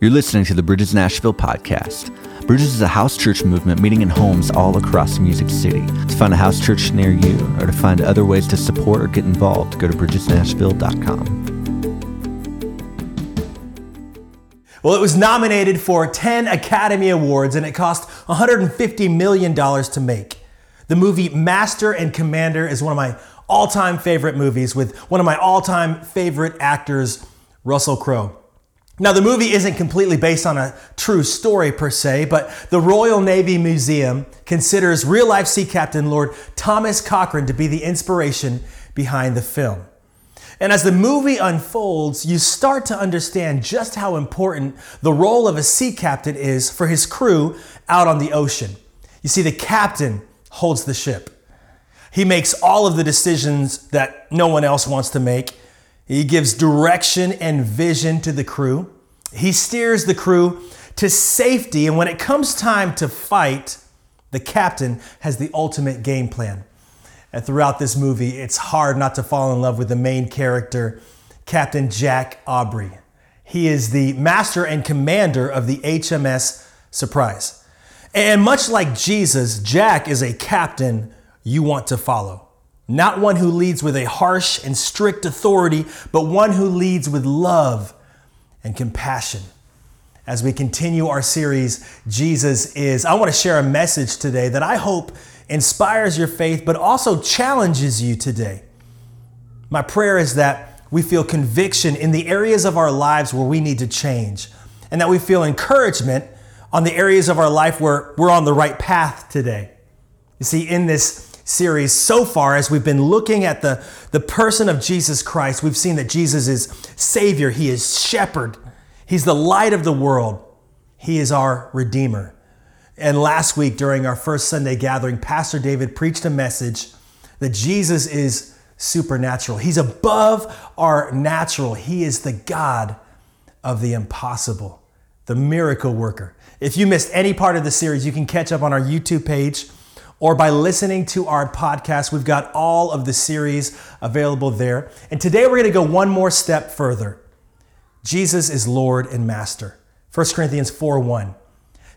You're listening to the Bridges Nashville podcast. Bridges is a house church movement meeting in homes all across Music City. To find a house church near you or to find other ways to support or get involved, go to bridgesnashville.com. Well, it was nominated for 10 Academy Awards and it cost $150 million to make. The movie Master and Commander is one of my all time favorite movies with one of my all time favorite actors, Russell Crowe. Now, the movie isn't completely based on a true story per se, but the Royal Navy Museum considers real life sea captain Lord Thomas Cochrane to be the inspiration behind the film. And as the movie unfolds, you start to understand just how important the role of a sea captain is for his crew out on the ocean. You see, the captain holds the ship. He makes all of the decisions that no one else wants to make. He gives direction and vision to the crew. He steers the crew to safety. And when it comes time to fight, the captain has the ultimate game plan. And throughout this movie, it's hard not to fall in love with the main character, Captain Jack Aubrey. He is the master and commander of the HMS Surprise. And much like Jesus, Jack is a captain you want to follow. Not one who leads with a harsh and strict authority, but one who leads with love and compassion. As we continue our series, Jesus is, I want to share a message today that I hope inspires your faith, but also challenges you today. My prayer is that we feel conviction in the areas of our lives where we need to change, and that we feel encouragement on the areas of our life where we're on the right path today. You see, in this series so far, as we've been looking at the, the person of Jesus Christ, we've seen that Jesus is Savior, He is Shepherd, He's the light of the world, He is our Redeemer. And last week, during our first Sunday gathering, Pastor David preached a message that Jesus is supernatural. He's above our natural. He is the God of the impossible, the miracle worker. If you missed any part of the series, you can catch up on our YouTube page or by listening to our podcast. We've got all of the series available there. And today we're going to go one more step further. Jesus is Lord and Master. 1 Corinthians 4 1.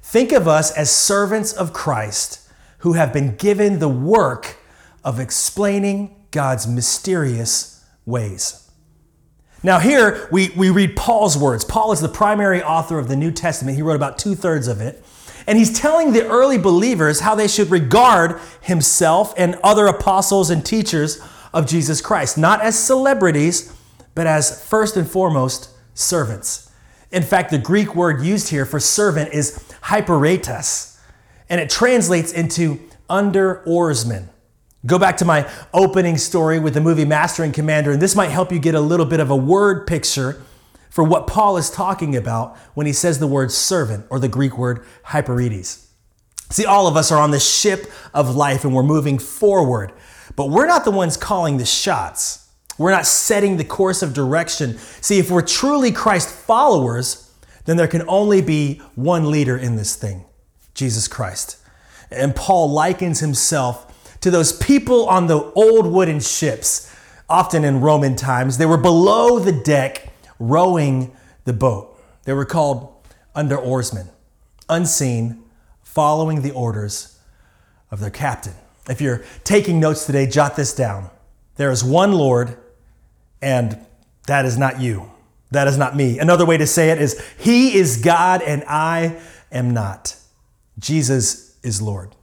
Think of us as servants of Christ who have been given the work of explaining God's mysterious ways. Now, here we, we read Paul's words. Paul is the primary author of the New Testament. He wrote about two thirds of it. And he's telling the early believers how they should regard himself and other apostles and teachers of Jesus Christ, not as celebrities, but as first and foremost servants. In fact, the Greek word used here for servant is hyperetes, and it translates into under oarsman. Go back to my opening story with the movie Master and Commander, and this might help you get a little bit of a word picture for what Paul is talking about when he says the word servant or the Greek word hyperetes. See, all of us are on the ship of life and we're moving forward, but we're not the ones calling the shots. We're not setting the course of direction. See, if we're truly Christ followers, then there can only be one leader in this thing Jesus Christ. And Paul likens himself to those people on the old wooden ships, often in Roman times. They were below the deck rowing the boat. They were called under oarsmen, unseen, following the orders of their captain. If you're taking notes today, jot this down. There is one Lord, and that is not you. That is not me. Another way to say it is He is God and I am not. Jesus is Lord.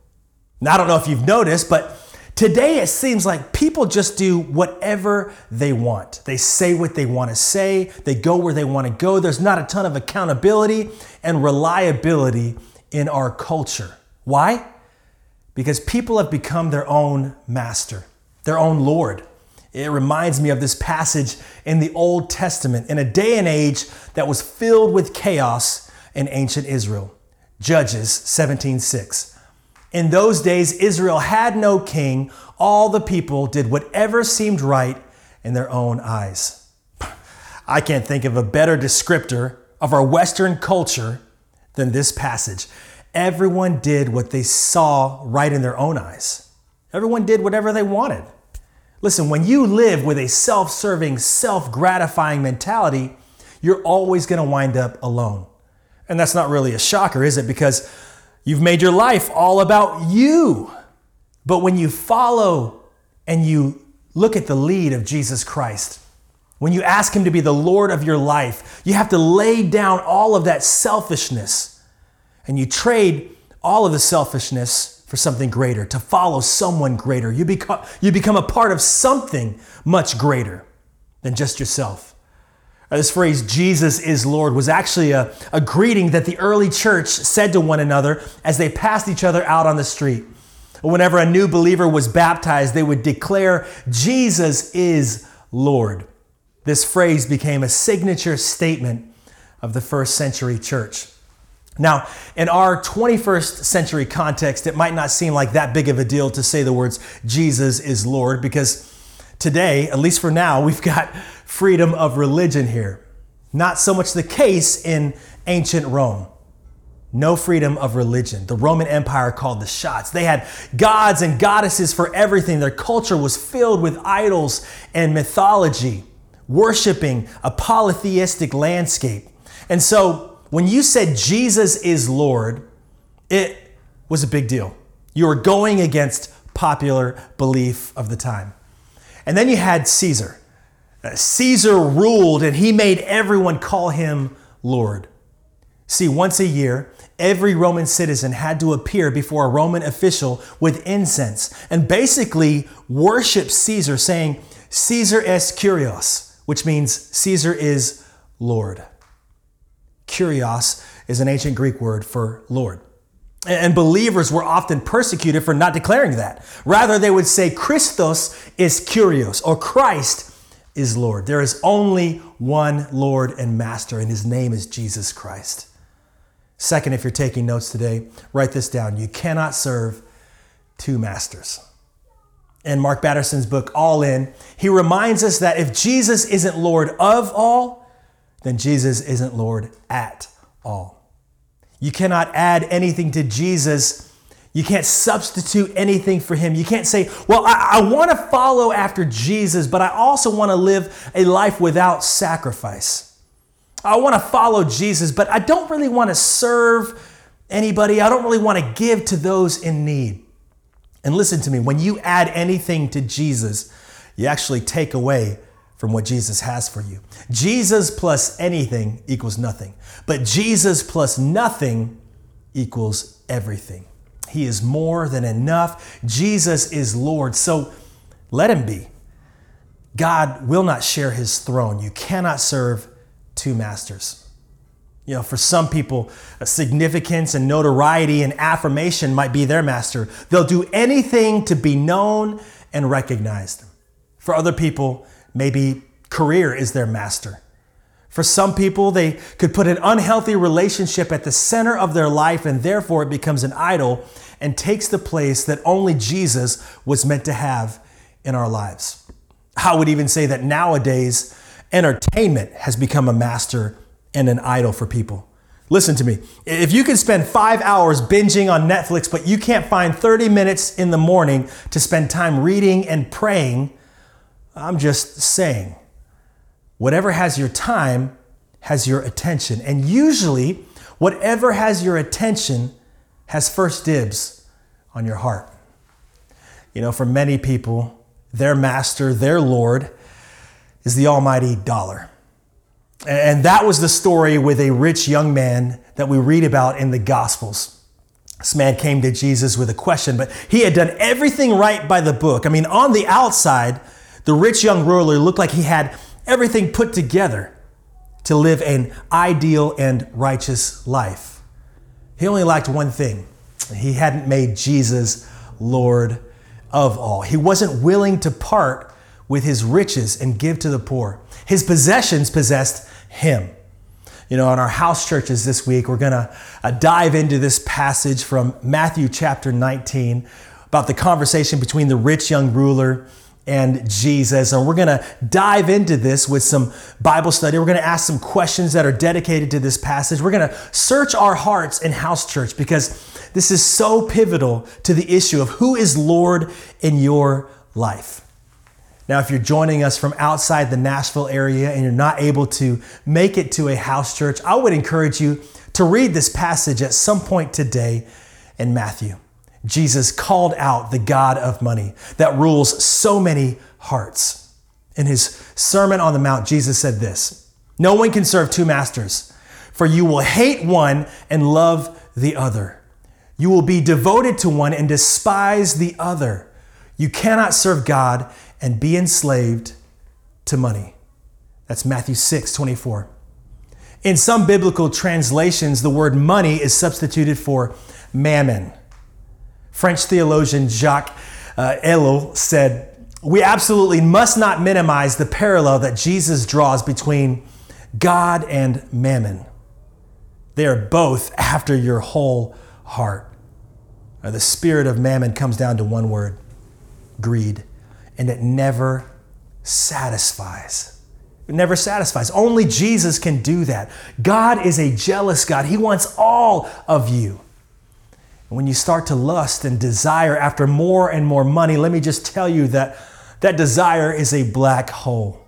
Now, I don't know if you've noticed, but Today, it seems like people just do whatever they want. They say what they want to say, they go where they want to go. There's not a ton of accountability and reliability in our culture. Why? Because people have become their own master, their own Lord. It reminds me of this passage in the Old Testament in a day and age that was filled with chaos in ancient Israel. Judges 17:6. In those days, Israel had no king. All the people did whatever seemed right in their own eyes. I can't think of a better descriptor of our Western culture than this passage. Everyone did what they saw right in their own eyes. Everyone did whatever they wanted. Listen, when you live with a self serving, self gratifying mentality, you're always going to wind up alone. And that's not really a shocker, is it? Because you've made your life all about you. But when you follow and you look at the lead of Jesus Christ, when you ask Him to be the Lord of your life, you have to lay down all of that selfishness and you trade all of the selfishness for something greater, to follow someone greater. You become, you become a part of something much greater than just yourself. Uh, this phrase, Jesus is Lord, was actually a, a greeting that the early church said to one another as they passed each other out on the street. Whenever a new believer was baptized, they would declare, Jesus is Lord. This phrase became a signature statement of the first century church. Now, in our 21st century context, it might not seem like that big of a deal to say the words Jesus is Lord because today, at least for now, we've got freedom of religion here. Not so much the case in ancient Rome. No freedom of religion. The Roman Empire called the shots. They had gods and goddesses for everything. Their culture was filled with idols and mythology worshiping a polytheistic landscape. And so when you said Jesus is Lord, it was a big deal. You were going against popular belief of the time. And then you had Caesar. Caesar ruled and he made everyone call him Lord. See, once a year, every Roman citizen had to appear before a Roman official with incense and basically worship Caesar, saying, Caesar es Kyrios, which means Caesar is Lord. Kyrios is an ancient Greek word for Lord. And believers were often persecuted for not declaring that. Rather, they would say Christos is Kyrios or Christ is Lord. There is only one Lord and Master, and his name is Jesus Christ. Second, if you're taking notes today, write this down. You cannot serve two masters in Mark Batterson's book, All In, he reminds us that if Jesus isn't Lord of all, then Jesus isn't Lord at all. You cannot add anything to Jesus. You can't substitute anything for him. You can't say, Well, I, I want to follow after Jesus, but I also want to live a life without sacrifice. I want to follow Jesus, but I don't really want to serve anybody. I don't really want to give to those in need. And listen to me, when you add anything to Jesus, you actually take away from what Jesus has for you. Jesus plus anything equals nothing, but Jesus plus nothing equals everything. He is more than enough. Jesus is Lord, so let him be. God will not share his throne. You cannot serve two masters. You know, for some people, significance and notoriety and affirmation might be their master. They'll do anything to be known and recognized. For other people, maybe career is their master. For some people, they could put an unhealthy relationship at the center of their life, and therefore it becomes an idol and takes the place that only Jesus was meant to have in our lives. I would even say that nowadays, entertainment has become a master and an idol for people. Listen to me. If you can spend five hours binging on Netflix, but you can't find 30 minutes in the morning to spend time reading and praying, I'm just saying, whatever has your time has your attention. And usually, whatever has your attention has first dibs on your heart. You know, for many people, their master, their Lord, is the almighty dollar. And that was the story with a rich young man that we read about in the Gospels. This man came to Jesus with a question, but he had done everything right by the book. I mean, on the outside, the rich young ruler looked like he had everything put together to live an ideal and righteous life. He only lacked one thing he hadn't made Jesus Lord of all. He wasn't willing to part with his riches and give to the poor. His possessions possessed him. You know, in our house churches this week, we're going to uh, dive into this passage from Matthew chapter 19 about the conversation between the rich young ruler and Jesus. And we're going to dive into this with some Bible study. We're going to ask some questions that are dedicated to this passage. We're going to search our hearts in house church because this is so pivotal to the issue of who is Lord in your life. Now, if you're joining us from outside the Nashville area and you're not able to make it to a house church, I would encourage you to read this passage at some point today in Matthew. Jesus called out the God of money that rules so many hearts. In his Sermon on the Mount, Jesus said this No one can serve two masters, for you will hate one and love the other. You will be devoted to one and despise the other. You cannot serve God and be enslaved to money. That's Matthew 6 24. In some biblical translations, the word money is substituted for mammon. French theologian Jacques uh, Ellul said, We absolutely must not minimize the parallel that Jesus draws between God and mammon. They are both after your whole heart. Now, the spirit of mammon comes down to one word greed, and it never satisfies. It never satisfies. Only Jesus can do that. God is a jealous God, He wants all of you. When you start to lust and desire after more and more money, let me just tell you that that desire is a black hole.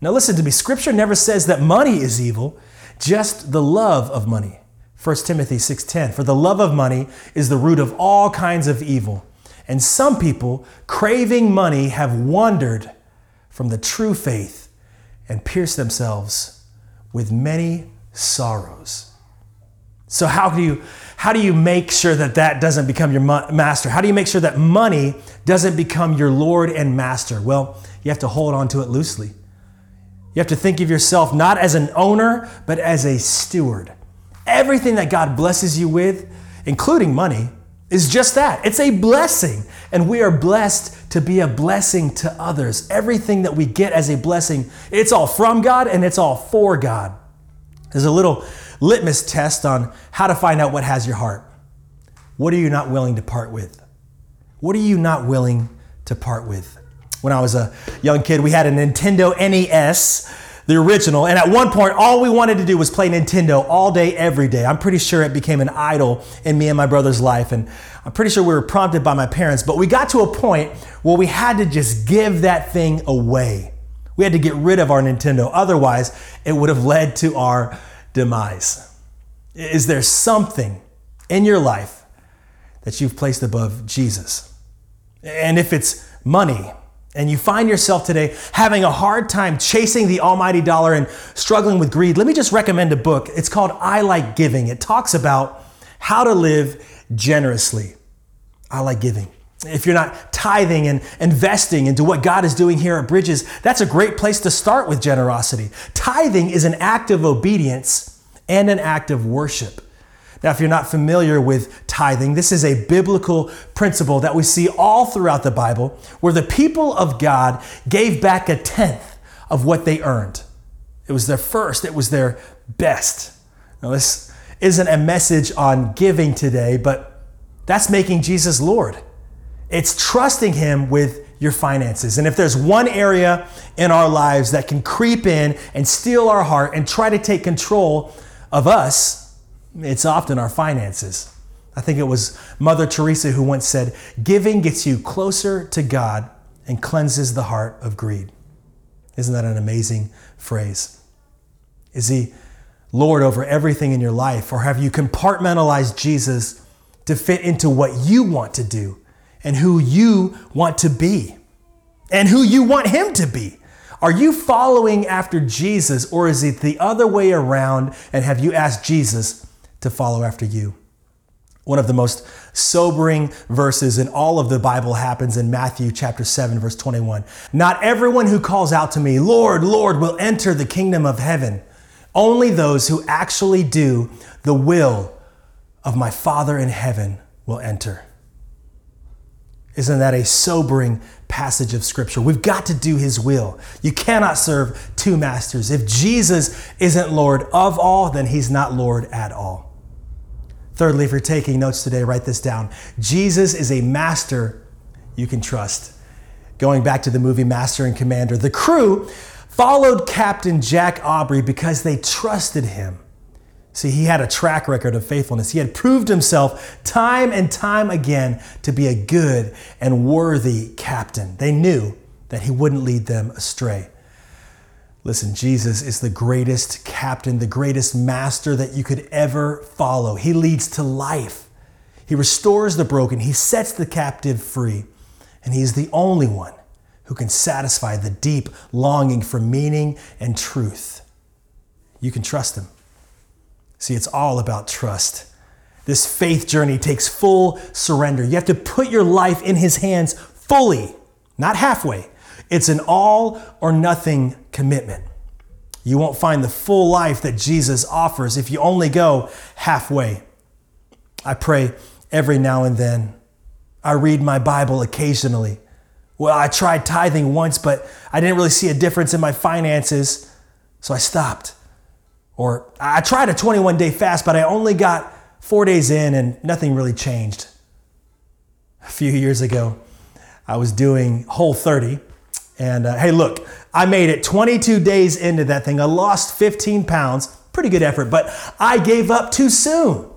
Now, listen to me. Scripture never says that money is evil, just the love of money. 1 Timothy 6:10 For the love of money is the root of all kinds of evil. And some people craving money have wandered from the true faith and pierced themselves with many sorrows. So how do you how do you make sure that that doesn't become your master? How do you make sure that money doesn't become your lord and master? Well, you have to hold on to it loosely. You have to think of yourself not as an owner, but as a steward. Everything that God blesses you with, including money, is just that. It's a blessing. And we are blessed to be a blessing to others. Everything that we get as a blessing, it's all from God and it's all for God. There's a little litmus test on how to find out what has your heart. What are you not willing to part with? What are you not willing to part with? When I was a young kid, we had a Nintendo NES the original. And at one point, all we wanted to do was play Nintendo all day, every day. I'm pretty sure it became an idol in me and my brother's life. And I'm pretty sure we were prompted by my parents. But we got to a point where we had to just give that thing away. We had to get rid of our Nintendo. Otherwise, it would have led to our demise. Is there something in your life that you've placed above Jesus? And if it's money, and you find yourself today having a hard time chasing the almighty dollar and struggling with greed, let me just recommend a book. It's called I Like Giving. It talks about how to live generously. I like giving. If you're not tithing and investing into what God is doing here at Bridges, that's a great place to start with generosity. Tithing is an act of obedience and an act of worship. Now, if you're not familiar with tithing, this is a biblical principle that we see all throughout the Bible where the people of God gave back a tenth of what they earned. It was their first, it was their best. Now, this isn't a message on giving today, but that's making Jesus Lord. It's trusting Him with your finances. And if there's one area in our lives that can creep in and steal our heart and try to take control of us, it's often our finances. I think it was Mother Teresa who once said, Giving gets you closer to God and cleanses the heart of greed. Isn't that an amazing phrase? Is He Lord over everything in your life, or have you compartmentalized Jesus to fit into what you want to do and who you want to be and who you want Him to be? Are you following after Jesus, or is it the other way around? And have you asked Jesus to follow after you. One of the most sobering verses in all of the Bible happens in Matthew chapter 7 verse 21. Not everyone who calls out to me, "Lord, Lord," will enter the kingdom of heaven. Only those who actually do the will of my Father in heaven will enter. Isn't that a sobering passage of scripture? We've got to do his will. You cannot serve two masters. If Jesus isn't Lord of all, then he's not Lord at all. Thirdly, if you're taking notes today, write this down. Jesus is a master you can trust. Going back to the movie Master and Commander, the crew followed Captain Jack Aubrey because they trusted him. See, he had a track record of faithfulness. He had proved himself time and time again to be a good and worthy captain. They knew that he wouldn't lead them astray. Listen, Jesus is the greatest captain, the greatest master that you could ever follow. He leads to life. He restores the broken. He sets the captive free. And He's the only one who can satisfy the deep longing for meaning and truth. You can trust Him. See, it's all about trust. This faith journey takes full surrender. You have to put your life in His hands fully, not halfway. It's an all or nothing commitment. You won't find the full life that Jesus offers if you only go halfway. I pray every now and then. I read my Bible occasionally. Well, I tried tithing once, but I didn't really see a difference in my finances, so I stopped. Or I tried a 21 day fast, but I only got four days in and nothing really changed. A few years ago, I was doing Whole 30. And uh, hey, look, I made it 22 days into that thing. I lost 15 pounds. Pretty good effort, but I gave up too soon.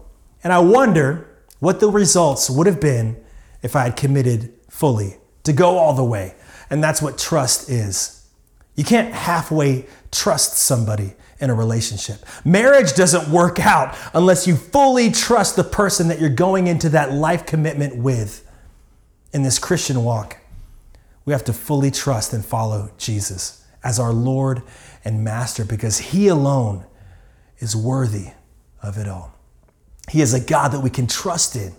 And I wonder what the results would have been if I had committed fully to go all the way. And that's what trust is. You can't halfway trust somebody in a relationship. Marriage doesn't work out unless you fully trust the person that you're going into that life commitment with. In this Christian walk, we have to fully trust and follow Jesus as our Lord and Master because He alone is worthy of it all. He is a God that we can trust in.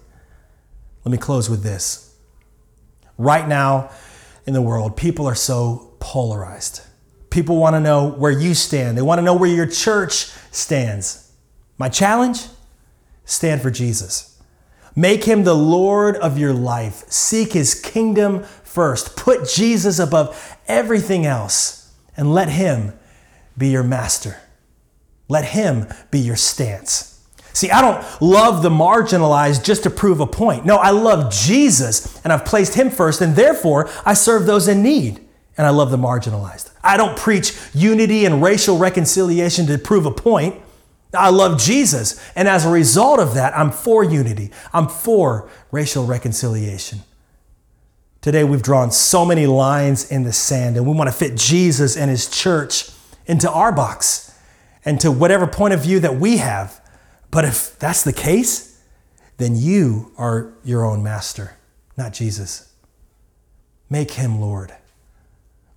Let me close with this. Right now in the world, people are so polarized. People want to know where you stand, they want to know where your church stands. My challenge stand for Jesus. Make him the Lord of your life. Seek his kingdom first. Put Jesus above everything else and let him be your master. Let him be your stance. See, I don't love the marginalized just to prove a point. No, I love Jesus and I've placed him first, and therefore I serve those in need and I love the marginalized. I don't preach unity and racial reconciliation to prove a point. I love Jesus. And as a result of that, I'm for unity. I'm for racial reconciliation. Today, we've drawn so many lines in the sand, and we want to fit Jesus and his church into our box and to whatever point of view that we have. But if that's the case, then you are your own master, not Jesus. Make him Lord.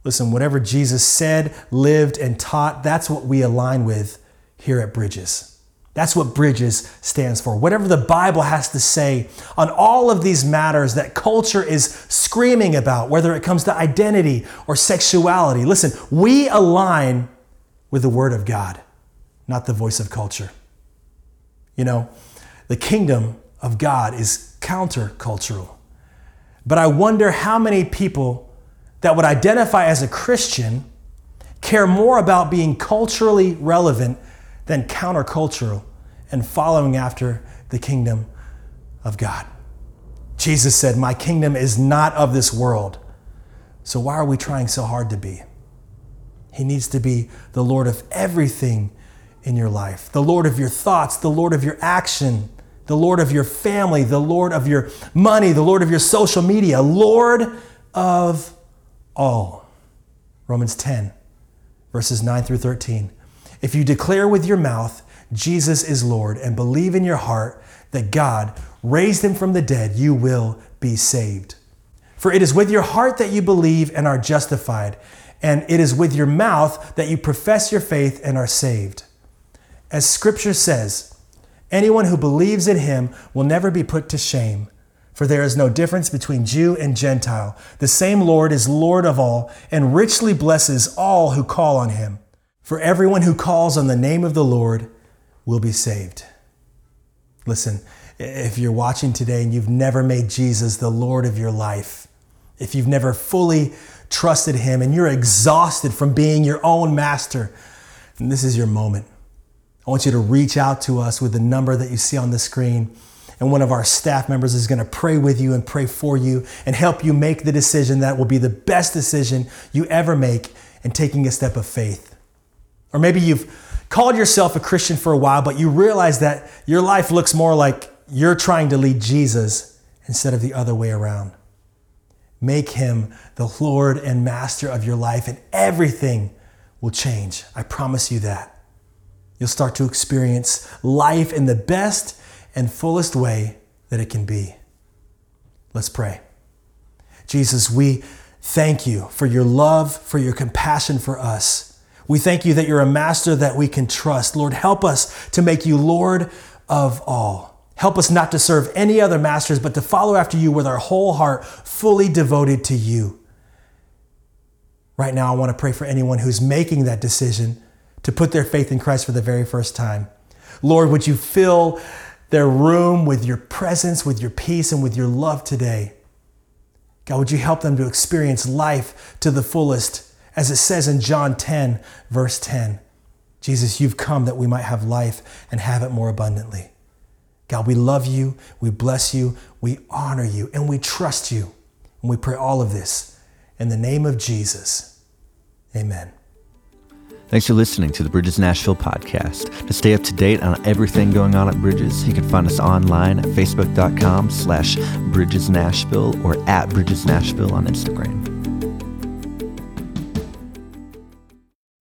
Listen, whatever Jesus said, lived, and taught, that's what we align with here at Bridges. That's what Bridges stands for. Whatever the Bible has to say on all of these matters that culture is screaming about, whether it comes to identity or sexuality, listen, we align with the Word of God, not the voice of culture. You know, the kingdom of God is countercultural. But I wonder how many people that would identify as a Christian care more about being culturally relevant than countercultural and following after the kingdom of God. Jesus said, My kingdom is not of this world. So why are we trying so hard to be? He needs to be the Lord of everything in your life, the Lord of your thoughts, the Lord of your action, the Lord of your family, the Lord of your money, the Lord of your social media, Lord of all. Romans 10, verses 9 through 13. If you declare with your mouth Jesus is Lord and believe in your heart that God raised him from the dead, you will be saved. For it is with your heart that you believe and are justified, and it is with your mouth that you profess your faith and are saved. As scripture says, anyone who believes in him will never be put to shame. For there is no difference between Jew and Gentile. The same Lord is Lord of all and richly blesses all who call on him. For everyone who calls on the name of the Lord will be saved. Listen, if you're watching today and you've never made Jesus the Lord of your life, if you've never fully trusted him and you're exhausted from being your own master, this is your moment. I want you to reach out to us with the number that you see on the screen and one of our staff members is going to pray with you and pray for you and help you make the decision that will be the best decision you ever make in taking a step of faith. Or maybe you've called yourself a Christian for a while, but you realize that your life looks more like you're trying to lead Jesus instead of the other way around. Make him the Lord and master of your life, and everything will change. I promise you that. You'll start to experience life in the best and fullest way that it can be. Let's pray. Jesus, we thank you for your love, for your compassion for us. We thank you that you're a master that we can trust. Lord, help us to make you Lord of all. Help us not to serve any other masters, but to follow after you with our whole heart, fully devoted to you. Right now, I want to pray for anyone who's making that decision to put their faith in Christ for the very first time. Lord, would you fill their room with your presence, with your peace, and with your love today? God, would you help them to experience life to the fullest, as it says in John 10, verse 10? Jesus, you've come that we might have life and have it more abundantly. God, we love you, we bless you, we honor you, and we trust you. And we pray all of this in the name of Jesus. Amen. Thanks for listening to the Bridges Nashville podcast. To stay up to date on everything going on at Bridges, you can find us online at facebook.com slash Bridges Nashville or at Bridges Nashville on Instagram.